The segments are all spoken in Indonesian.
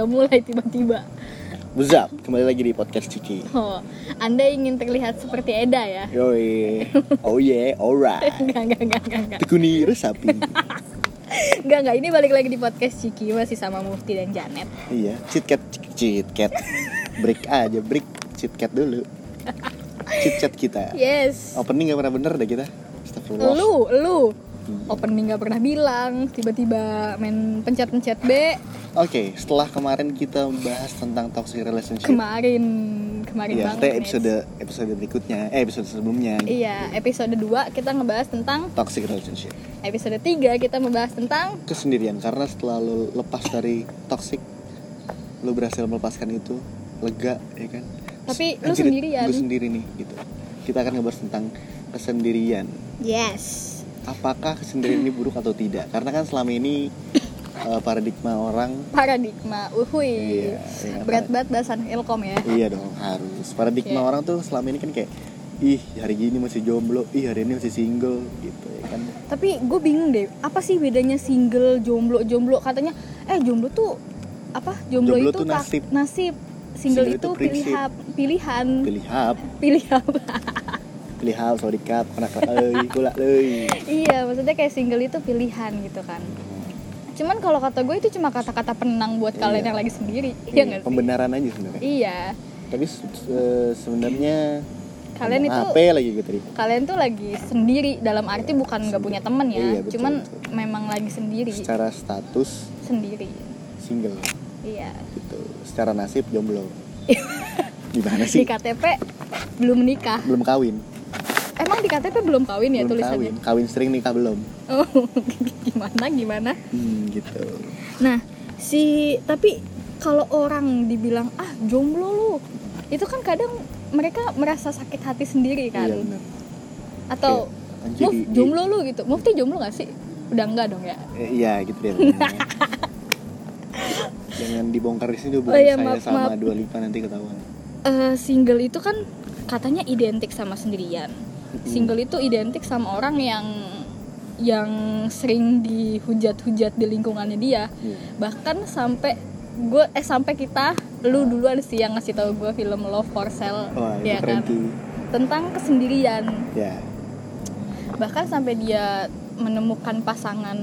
Udah mulai tiba-tiba. Buzap, kembali lagi di podcast Ciki. Oh, Anda ingin terlihat seperti Eda ya? Yoi. Oh yeah, alright. Enggak, enggak, enggak, enggak, enggak. Tekuni resapi. Enggak, enggak. Ini balik lagi di podcast Ciki masih sama Mufti dan Janet. iya, chitcat, chitcat. Break aja, break chitcat dulu. Chitchat kita. Yes. Opening gak pernah bener deh kita. Astagfirullah. Lu, lu. Opening gak pernah bilang, tiba-tiba main pencet-pencet B. Oke, setelah kemarin kita membahas tentang toxic relationship. Kemarin, kemarin Iya, banget. episode episode berikutnya, eh episode sebelumnya. Iya, episode 2 kita ngebahas tentang Toxic relationship. Episode 3 kita membahas tentang Kesendirian karena setelah lo lepas dari toxic, lo berhasil melepaskan itu, lega, ya kan? Tapi lu sendirian. Gue sendiri nih, gitu. Kita akan ngebahas tentang kesendirian. Yes. Apakah kesendirian ini buruk atau tidak? Karena kan selama ini eh, paradigma orang Paradigma. Uhui. Iya, iya. Berat banget bahasan Ilkom ya. Iya dong harus. Paradigma Iya. orang tuh selama ini kan kayak ih hari gini masih jomblo, ih hari ini masih single gitu ya kan. Tapi gue bingung deh, apa sih bedanya single, jomblo, jomblo? Katanya, eh jomblo tuh apa? Jomblo, Jomblo itu tuh nasib. nasib. Single, Single itu itu pilihan, pilihan, Pilih hap, pilihan. kap, kena euy, euy. iya, maksudnya kayak single itu pilihan gitu kan. Cuman kalau kata gue itu cuma kata-kata penang buat kalian Iya. yang lagi sendiri, iya sih? Pembenaran aja sebenarnya. Iya, Tapi se- se- sebenarnya kalian itu apa ya lagi tadi? kalian tuh lagi sendiri dalam arti bukan nggak punya temen ya, Iya, betul, cuman betul. memang lagi sendiri, Secara status sendiri. single Iya. gitu. Secara nasib jomblo. Gimana Di sih? KTP belum menikah. Belum kawin. Emang di KTP belum kawin ya belum tulisannya? kawin. Kawin sering nikah belum. Oh, gimana gimana? Hmm, gitu. Nah, si tapi kalau orang dibilang ah jomblo lu, itu kan kadang mereka merasa sakit hati sendiri kan? Iya benar. Atau anjir, Muf, di- jomblo lu gitu. Mufti jomblo gak sih? Udah enggak dong ya? Eh, iya gitu deh. Jangan dibongkar di sini hubungan Oh iya, saya maaf, sama maaf. Dua Lipa nanti ketahuan. Eh, single itu kan katanya identik sama sendirian. Single itu identik sama orang yang yang sering dihujat-hujat di lingkungannya dia. Iya. Bahkan sampai gue eh sampai kita lu duluan sih yang ngasih tahu gue film Love for Sale itu ya kan tuh. tentang kesendirian Ya. bahkan sampai dia menemukan pasangan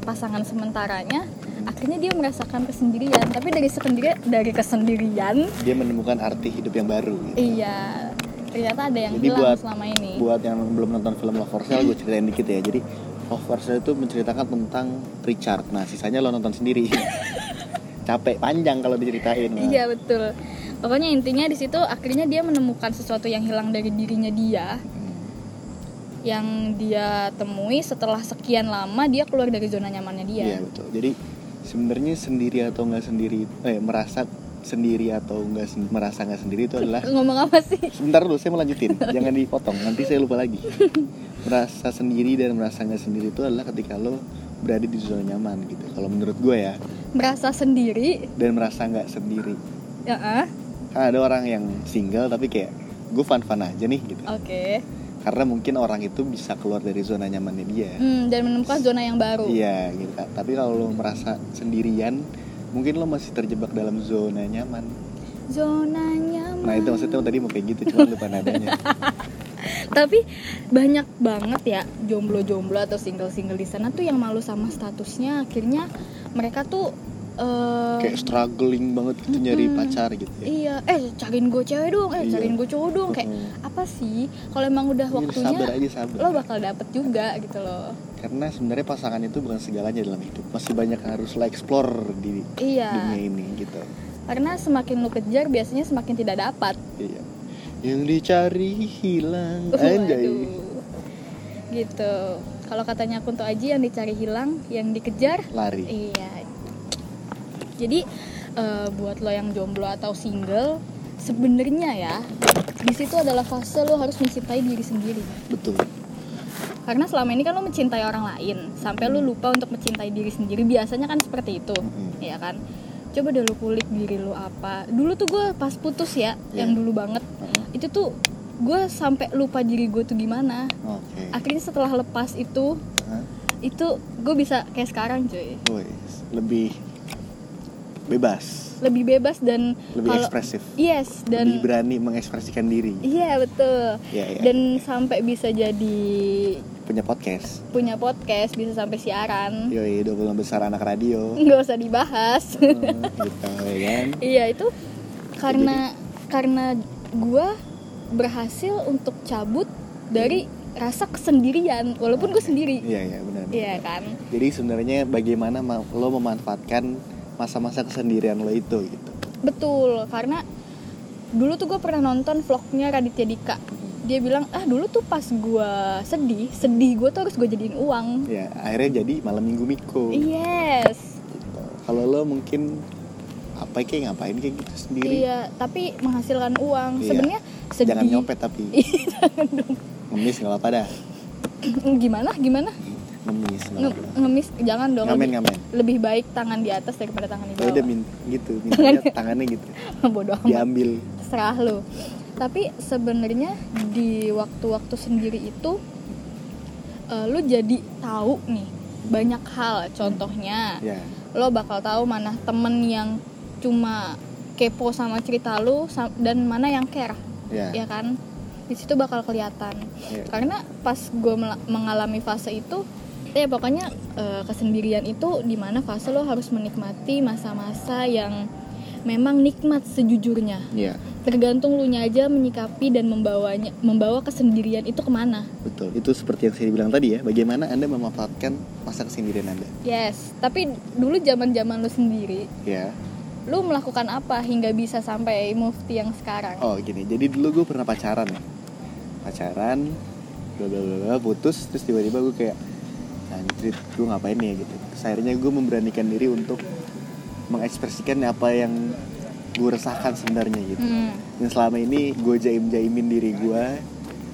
pasangan sementaranya akhirnya dia merasakan kesendirian tapi dari sekendirian dari kesendirian Dia menemukan arti hidup yang baru. gitu. iya ternyata ada yang Jadi hilang buat- selama ini Buat yang belum nonton film Love for Sale, gue ceritain dikit ya. Jadi Love for Sale itu menceritakan tentang Richard. Nah, sisanya lo nonton sendiri. Capek panjang kalau diceritain. Nah. iya betul pokoknya intinya di situ akhirnya dia menemukan sesuatu yang hilang dari dirinya dia yang dia temui setelah sekian lama dia keluar dari zona nyamannya dia Iya betul. Jadi sebenarnya sendiri atau nggak sendiri, eh merasa sendiri atau nggak sen- merasa nggak sendiri itu adalah ngomong apa sih? Sebentar dulu saya mau lanjutin. Jangan dipotong nanti saya lupa lagi. Merasa sendiri dan merasa nggak sendiri itu adalah ketika lo berada di zona nyaman gitu. Kalau menurut gue ya. Merasa sendiri? Dan merasa nggak sendiri. Ya ah, kan ada orang yang single tapi kayak gue fun aja nih gitu. Oke. Karena mungkin orang itu bisa keluar dari zona nyamannya dia. Hmm, dan menemukan zona yang baru. Iya gitu. Tapi kalau lo merasa sendirian mungkin lo masih terjebak dalam zona nyaman. Zona nyaman. Nah itu maksudnya tadi mau kayak gitu cuma lupa nadanya. Tapi banyak banget ya jomblo-jomblo atau single-single di sana tuh yang malu sama statusnya. Akhirnya mereka tuh eh, kayak struggling banget gitu nyari Mm-mm. pacar gitu ya. Iya eh cariin gue cewek dong eh Iya. cariin gue cowok dong. Kayak Mm-mm. apa sih? Kalau emang udah waktunya sabar aja sabar. lo bakal dapet juga gitu loh. Karena sebenarnya pasangan itu bukan segalanya dalam hidup. Masih banyak yang harus lo explore di iya. dunia ini gitu. Karena semakin lu kejar biasanya semakin tidak dapat. Iya. Yang dicari hilang anjay. Waduh. gitu. Kalau katanya Kunto Aji yang dicari hilang yang dikejar lari. Iya. Jadi eh, buat lo yang jomblo atau single, sebenarnya ya di situ adalah fase lo harus mencintai diri sendiri. betul Karena selama ini kan lo mencintai orang lain, sampai lo lupa untuk mencintai diri sendiri. Biasanya kan seperti itu, Mm-mm. ya kan? Coba deh lo kulik diri lo apa. Dulu tuh gue pas putus ya, Iya. yang dulu banget, Heeh. itu tuh gue sampai lupa diri gue tuh gimana. oke Akhirnya setelah lepas itu, Heeh. itu gue bisa kayak sekarang cuy. Lebih bebas. Lebih bebas dan lebih kalau ekspresif. Yes dan lebih berani mengekspresikan diri. Iya betul. Iya, iya. dan sampai bisa jadi punya podcast. punya podcast bisa sampai siaran. Yoi 20 besar anak radio. Nggak usah dibahas. Hmm, gitu ya kan? Iya itu karena karena gua berhasil untuk cabut dari rasa kesendirian walaupun gue sendiri. Iya iya benar. Iya kan? Jadi sebenarnya bagaimana ma- lo memanfaatkan masa-masa kesendirian lo itu gitu. Betul karena dulu tuh gue pernah nonton vlognya Raditya Dika. Dia bilang ah dulu tuh pas gue sedih sedih gue tuh harus gue jadiin uang. Ya akhirnya jadi malam minggu miko. Yes. Gitu. kalau lo mungkin apa kayak ngapain kayak gitu sendiri? Iya tapi menghasilkan uang. Iya. sebenarnya sedih. jangan nyopet tapi ngemis nggak apa-apa dah. Gimana gimana ngemis Nge- ngemis. jangan dong. Ngamen lebih, ngamen. lebih baik tangan di atas daripada tangan di ya bawah. udah min gitu mintanya tangannya gitu. Bodoh amat. Diambil. Terserah lu. Tapi sebenarnya di waktu-waktu sendiri itu eh, lu jadi tahu nih banyak hal. Contohnya ya. lo bakal tahu mana temen yang cuma kepo sama cerita lu sa- dan mana yang care. Ya, ya kan? Di situ bakal kelihatan. Ya. karena pas gue mengalami fase itu ya pokoknya eh, kesendirian itu di mana fase lo harus menikmati masa-masa yang memang nikmat sejujurnya. Ya tergantung lu aja menyikapi dan membawanya membawa kesendirian itu ke mana. Betul. Itu seperti yang saya bilang tadi ya bagaimana anda memanfaatkan masa kesendirian anda. Yes. Tapi dulu zaman zaman lu sendiri ya lu melakukan apa hingga bisa sampai mufti yang sekarang? Oh gini. Jadi dulu gue pernah pacaran. Ya pacaran bla bla bla, putus terus tiba-tiba gue kayak anjrit gue ngapain ya gitu. Terus akhirnya gue memberanikan diri untuk mengekspresikan apa yang gue resahkan sebenarnya gitu. Hmm, dan selama ini gue jaim jaimin diri gue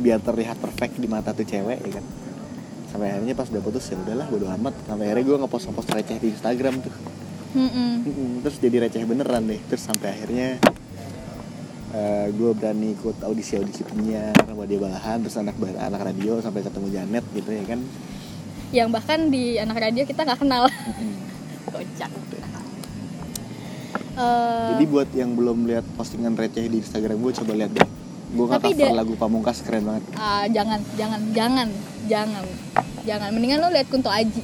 biar terlihat perfect di mata tuh cewek ya kan. Sampai akhirnya pas udah putus ya udahlah bodo amat. Sampai akhirnya gue ngepost ngepost receh di Instagram tuh. Mm-mm. Mm-mm, terus jadi receh beneran deh. Terus sampai akhirnya gue berani ikut audisi audisi penyiar sama dia balahan terus anak anak radio sampai ketemu Janet gitu ya kan yang bahkan di anak radio kita nggak kenal. Kocak Eh, jadi buat yang belum lihat postingan receh di Instagram gue coba lihat deh gue nggak Tapi cover lagu Pamungkas keren banget. Ah, jangan jangan jangan jangan jangan. Mendingan lo lihat Kunto Aji.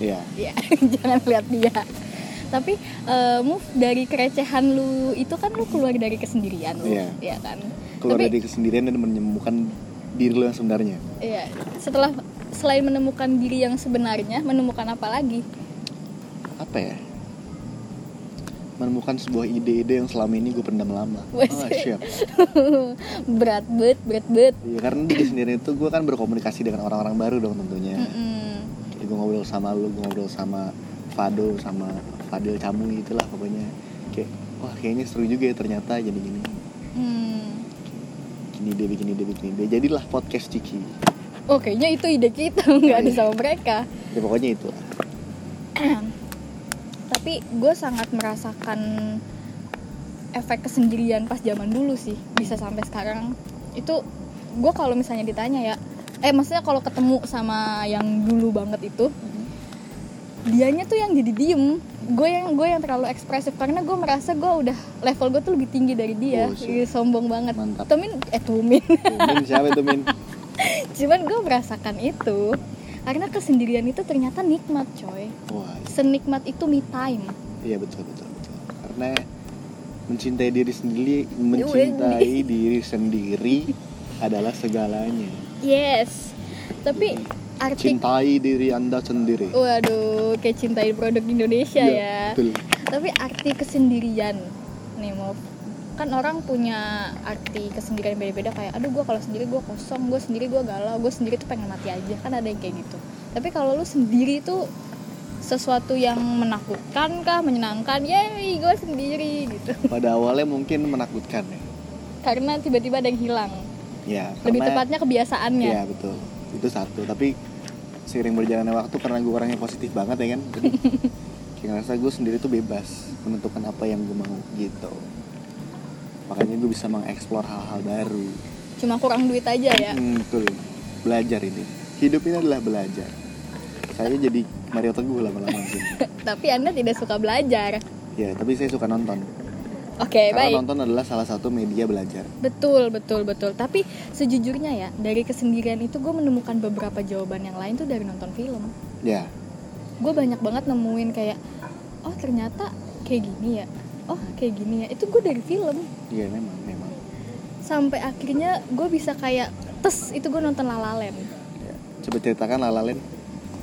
Iya. Ya jangan lihat dia. Tapi eh, move dari kerecehan lu itu kan lu keluar dari kesendirian lu Iya. ya kan? Keluar tapi dari kesendirian dan menemukan diri lo yang sebenarnya. Iya setelah selain menemukan diri yang sebenarnya menemukan apa lagi? Apa ya? Menemukan sebuah ide-ide yang selama ini gue pendam lama. Oh, siap. Berat bet berat bet. Iya karena di kesendirian itu gue kan berkomunikasi dengan orang-orang baru dong tentunya. Mm-mm. Jadi gue ngobrol sama lu, gue ngobrol sama Fado, sama Fadil Camu gitu lah pokoknya. Kayak, wah kayaknya seru juga ya ternyata jadi gini. Hmm. Gini deh, begini deh, begini deh Jadilah podcast Ciki oh kayaknya itu ide kita nggak ada iya. sama mereka Ya pokoknya itu tapi gue sangat merasakan efek kesendirian pas zaman dulu sih bisa sampai sekarang itu gue kalau misalnya ditanya ya eh maksudnya kalau ketemu sama yang dulu banget itu dianya tuh yang jadi diem gue yang gue yang terlalu ekspresif karena gue merasa gue udah level gue tuh lebih tinggi dari dia Oh. Ih, sombong banget Mantap. Tumin eh Tumin Tuh, Min siapa itu Min? Cuman gue merasakan itu karena kesendirian itu ternyata nikmat coy. Wah. Senikmat itu me time. Iya betul, betul, betul. Karena mencintai diri sendiri, mencintai diri sendiri adalah segalanya. Yes. Tapi arti Cintai diri anda sendiri. Waduh kayak cintai produk Indonesia ya. Betul. Tapi arti kesendirian nih Mov. Kan orang punya arti kesendirian beda-beda kayak aduh gue kalau sendiri gue kosong, gue sendiri gue galau, gue sendiri tuh pengen mati aja. Kan ada yang kayak gitu. Tapi kalau lu sendiri tuh sesuatu yang menakutkan kah, menyenangkan, yeay gue sendiri gitu. pada awalnya mungkin menakutkan ya Karena tiba-tiba ada yang hilang. ya Lebih karena- tepatnya kebiasaannya. Iya betul itu satu tapi seiring berjalannya waktu karena gue orangnya positif banget ya kan jadi kayak ngerasa gue sendiri tuh bebas menentukan apa yang gue mau gitu makanya gue bisa mengeksplor hal-hal baru Cuma kurang duit aja ya. Hmm, betul belajar ini hidup ini adalah belajar saya jadi Mario Teguh lama-lama sih Tapi Anda tidak suka belajar. Ya, tapi saya suka nonton. Oke, Karena baik. nonton adalah salah satu media belajar. Betul, betul, betul. Tapi sejujurnya ya, dari kesendirian itu gue menemukan beberapa jawaban yang lain tuh dari nonton film. Ya, Gue banyak banget nemuin kayak, oh ternyata kayak gini ya oh kayak gini ya itu gue dari film iya memang memang sampai akhirnya gue bisa kayak tes itu gue nonton lalalen ya. coba ceritakan lalalen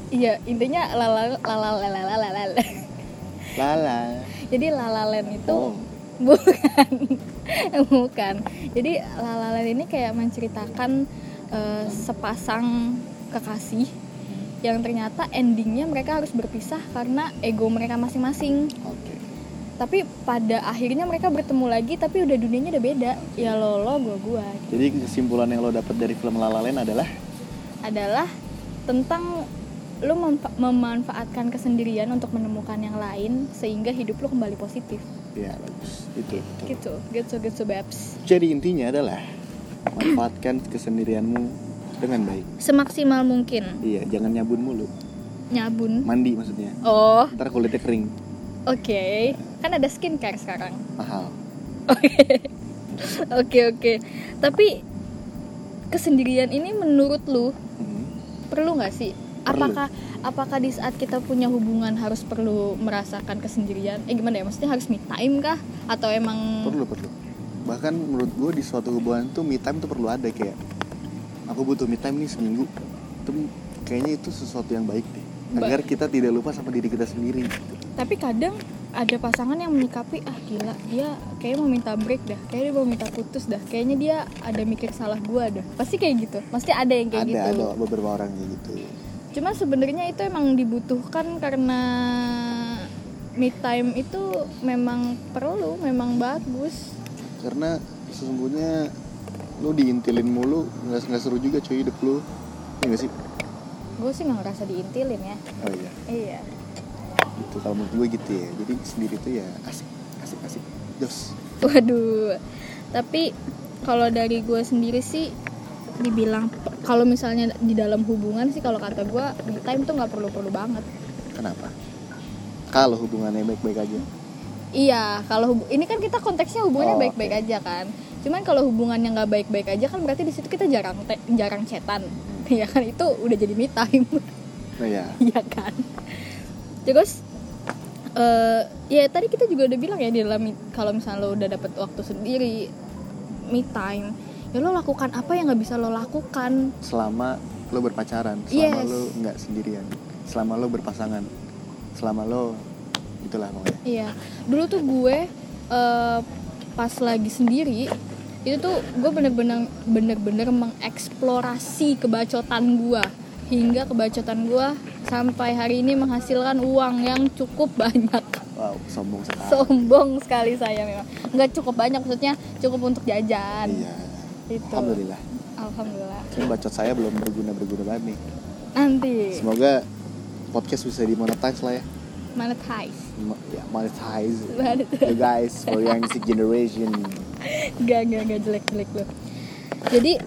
iya intinya lalal lalal lalal lala lala jadi lalalen itu oh. bukan bukan jadi lalalen ini kayak menceritakan uh, sepasang kekasih yang ternyata endingnya mereka harus berpisah karena ego mereka masing-masing. Oke tapi pada akhirnya mereka bertemu lagi tapi udah dunianya udah beda. Ya lo lo gua gua. Jadi kesimpulan yang lo dapat dari film La La Land adalah? Adalah tentang lo memfa- memanfaatkan kesendirian untuk menemukan yang lain sehingga hidup lo kembali positif. Ya bagus. Itu. gitu. Gitu gitu babs. Jadi intinya adalah manfaatkan kesendirianmu dengan baik. semaksimal mungkin. Iya, jangan nyabun mulu. nyabun. Mandi maksudnya. oh. Ntar kulitnya kering, oke kan ada skincare sekarang mahal. oke oke tapi kesendirian ini menurut lu Hmm. perlu nggak sih Perlu. apakah apakah di saat kita punya hubungan harus perlu merasakan kesendirian eh gimana ya maksudnya harus me time kah atau emang Perlu perlu. Bahkan menurut gue di suatu hubungan tuh me time tuh perlu ada kayak aku butuh me time nih seminggu. Itu kayaknya itu sesuatu yang baik deh. Ba- Agar kita tidak lupa sama diri kita sendiri. gitu. tapi kadang ada pasangan yang menyikapi ah gila dia kayaknya mau minta break dah kayaknya dia mau minta putus dah kayaknya dia ada mikir salah gua dah pasti kayak gitu pasti ada yang kayak ada gitu ada beberapa orang kayak gitu. Cuma sebenarnya itu emang dibutuhkan karena me time itu memang perlu, memang bagus. Karena sesungguhnya lu diintilin mulu nggak nggak seru juga cuy hidup lu. Iya nggak sih? Gue sih nggak ngerasa diintilin ya. Oh iya. Iya. Gitu kalau menurut gue gitu ya. Jadi sendiri tuh ya asik asik asik. Jos. Waduh. Tapi kalau dari gue sendiri sih dibilang kalau misalnya di dalam hubungan sih kalau kata gue me time tuh nggak perlu-perlu banget. Kenapa? Kalau hubungannya baik-baik aja. Iya, kalau hubu- ini kan kita konteksnya hubungannya Oh, baik-baik oke. aja kan. Cuman kalau hubungannya nggak baik-baik aja kan berarti di situ kita jarang te- jarang chatan. Ya kan itu udah jadi me time. Nah ya. Iya kan. Terus eh ya tadi kita juga udah bilang ya di dalam kalau misalnya lo udah dapet waktu sendiri me time ya lo lakukan apa yang nggak bisa lo lakukan selama lo berpacaran, selama Yes. lo nggak sendirian, selama lo berpasangan, selama lo itulah pokoknya. iya dulu tuh gue eh, pas lagi sendiri itu tuh gue bener-bener bener-bener mengeksplorasi kebacotan gue hingga kebacotan gue sampai hari ini menghasilkan uang yang cukup banyak Wow, sombong sekali. sombong sekali saya memang nggak cukup banyak maksudnya cukup untuk jajan Iya. itu Alhamdulillah. alhamdulillah Ini bacot saya belum berguna berguna banget nih. nanti Semoga podcast bisa dimonetize lah ya. monetize Mo- Ya, monetize. Monetize. you guys for young generation. gak gak gak jelek jelek loh jadi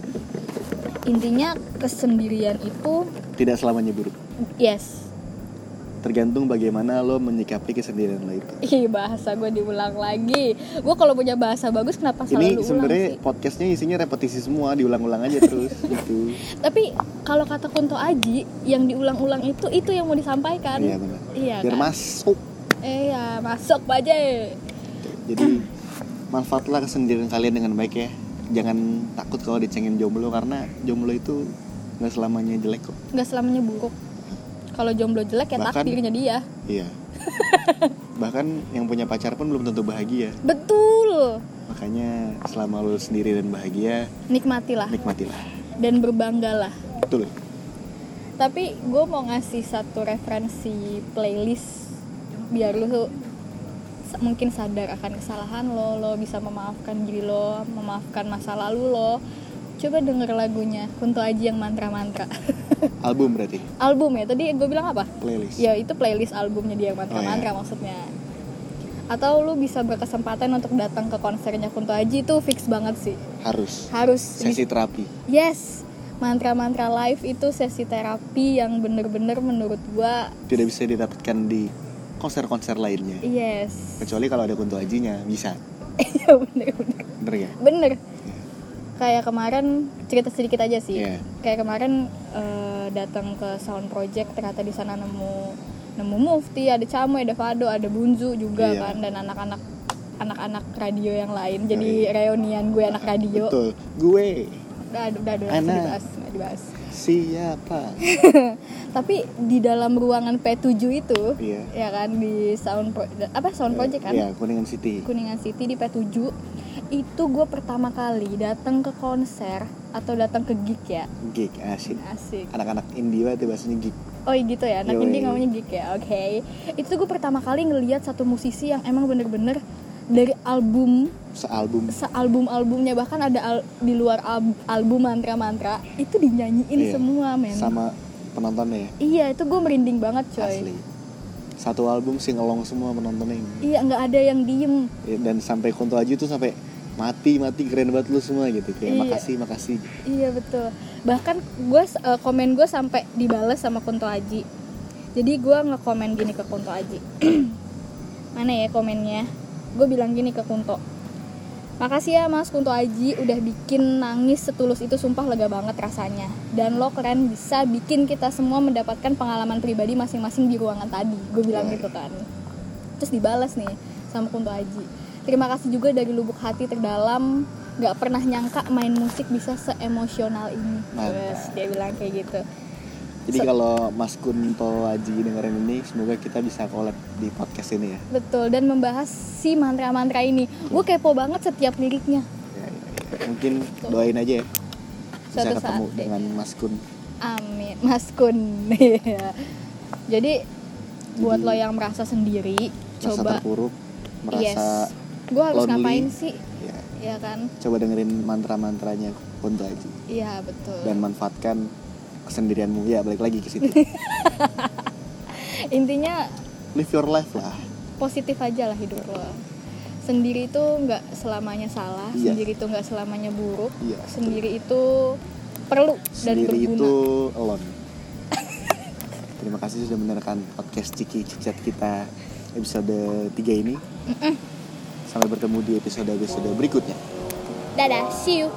intinya kesendirian itu Tidak selamanya buruk. Yes Tergantung bagaimana lo menyikapi kesendirian lo itu. Ih bahasa gue diulang lagi Gue kalau punya bahasa bagus kenapa selalu Ini ulang sebenarnya podcastnya isinya repetisi semua, diulang-ulang aja terus gitu. Tapi kalau kata Kunto Aji Yang diulang-ulang itu Itu yang mau disampaikan Iya benar. Iya Biar kan? masuk. Iya masuk aja Jadi manfaatlah kesendirian kalian dengan baik ya. Jangan takut kalau dicengin jomblo karena jomblo itu nggak selamanya jelek kok. nggak selamanya buruk kalau jomblo jelek ya Bahkan- takdirnya dia Iya. Bahkan yang punya pacar pun belum tentu bahagia. betul Makanya selama lo sendiri dan bahagia, nikmatilah nikmatilah. dan berbanggalah Betul. tapi gue mau ngasih satu referensi playlist biar lu tuh sa- mungkin sadar akan kesalahan lo lo bisa memaafkan diri lo memaafkan masa lalu lo coba denger lagunya Kunto Aji yang mantra-mantra Album berarti? Album ya tadi gue bilang apa? Playlist. ya itu playlist albumnya dia yang mantra-mantra Oh, iya. maksudnya. Atau lu bisa berkesempatan untuk datang ke konsernya Kunto Aji itu fix banget sih. Harus. harus. Sesi terapi. yes. Mantra-mantra live itu sesi terapi yang bener-bener menurut gua Tidak bisa didapatkan di konser-konser lainnya. Yes. Kecuali kalau ada Kunto Ajinya bisa. Iya bener bener bener ya? Bener kayak kemarin cerita sedikit aja sih. Iya. kayak kemarin eh, datang ke sound project ternyata di sana nemu nemu Mufti ada Camu ada Fado ada Bunzu juga Iya. kan dan anak-anak anak-anak radio yang lain. Jadi Iya. reunian gue anak radio. Betul. Gue. Udah udah udah dibahas dibahas. Siapa? Tapi di dalam ruangan P7 itu iya. ya kan di sound pro- apa sound project kan? Iya Kuningan City. Kuningan City di P7 itu gue pertama kali datang ke konser atau datang ke gig ya. Gig asik. Asik. Anak-anak indie banget ya bahasanya gig. Oh gitu ya? Anak Yoi. indie ngomongnya gig ya? Oke. Itu gue pertama kali ngelihat satu musisi yang emang bener-bener dari album sealbum. sealbum albumnya bahkan ada al- di luar al- album mantra mantra itu dinyanyiin Iya. semua men. Sama penontonnya ya? Iya itu gue merinding banget coy. Asli. Satu album singelong semua penontonnya iya nggak ada yang diem. Ya, dan sampai Kunto Aji tuh sampai mati mati keren banget lu semua gitu kayak Iya. makasih makasih Iya betul. Bahkan gue eh, komen gue sampai dibales sama Kunto Aji. Jadi gue ngekomen gini ke Kunto Aji. Mana ya komennya? Gue bilang gini ke Kunto. Makasih ya Mas Kunto Aji udah bikin nangis setulus itu sumpah lega banget rasanya. Dan lo keren bisa bikin kita semua mendapatkan pengalaman pribadi masing-masing di ruangan tadi. Gue bilang Yoi. gitu kan. Terus dibalas nih sama Kunto Aji. Terima kasih juga dari lubuk hati terdalam. Gak pernah nyangka main musik bisa seemosional ini. Mantap. Terus dia bilang kayak gitu. Jadi So- kalau Mas Kunto Aji dengerin ini semoga kita bisa collab di podcast ini ya. Betul, dan membahas si mantra-mantra ini. Gue kepo banget setiap liriknya. Ya, ya, ya. mungkin doain aja ya. Bisa Suatu ketemu saat deh. dengan Mas Kun. Amin, Mas Kun. Iya. Jadi buat Jadi, lo yang merasa sendiri merasa Coba terpuruk Yes. merasa Gue harus lonely. ngapain sih? ya Iya kan? coba dengerin mantra-mantranya Kunto Aji. Iya betul. Dan manfaatkan kesendirianmu. Ya balik lagi ke situ. Intinya live your life lah. positif aja lah hidup lo. Sendiri itu nggak selamanya salah Iya. sendiri itu nggak selamanya buruk iya sendiri itu perlu dan sendiri berguna. itu alone. Terima kasih sudah mendengarkan podcast Ciki Cicat kita episode 3 ini sampai bertemu di episode episode berikutnya. Dadah see you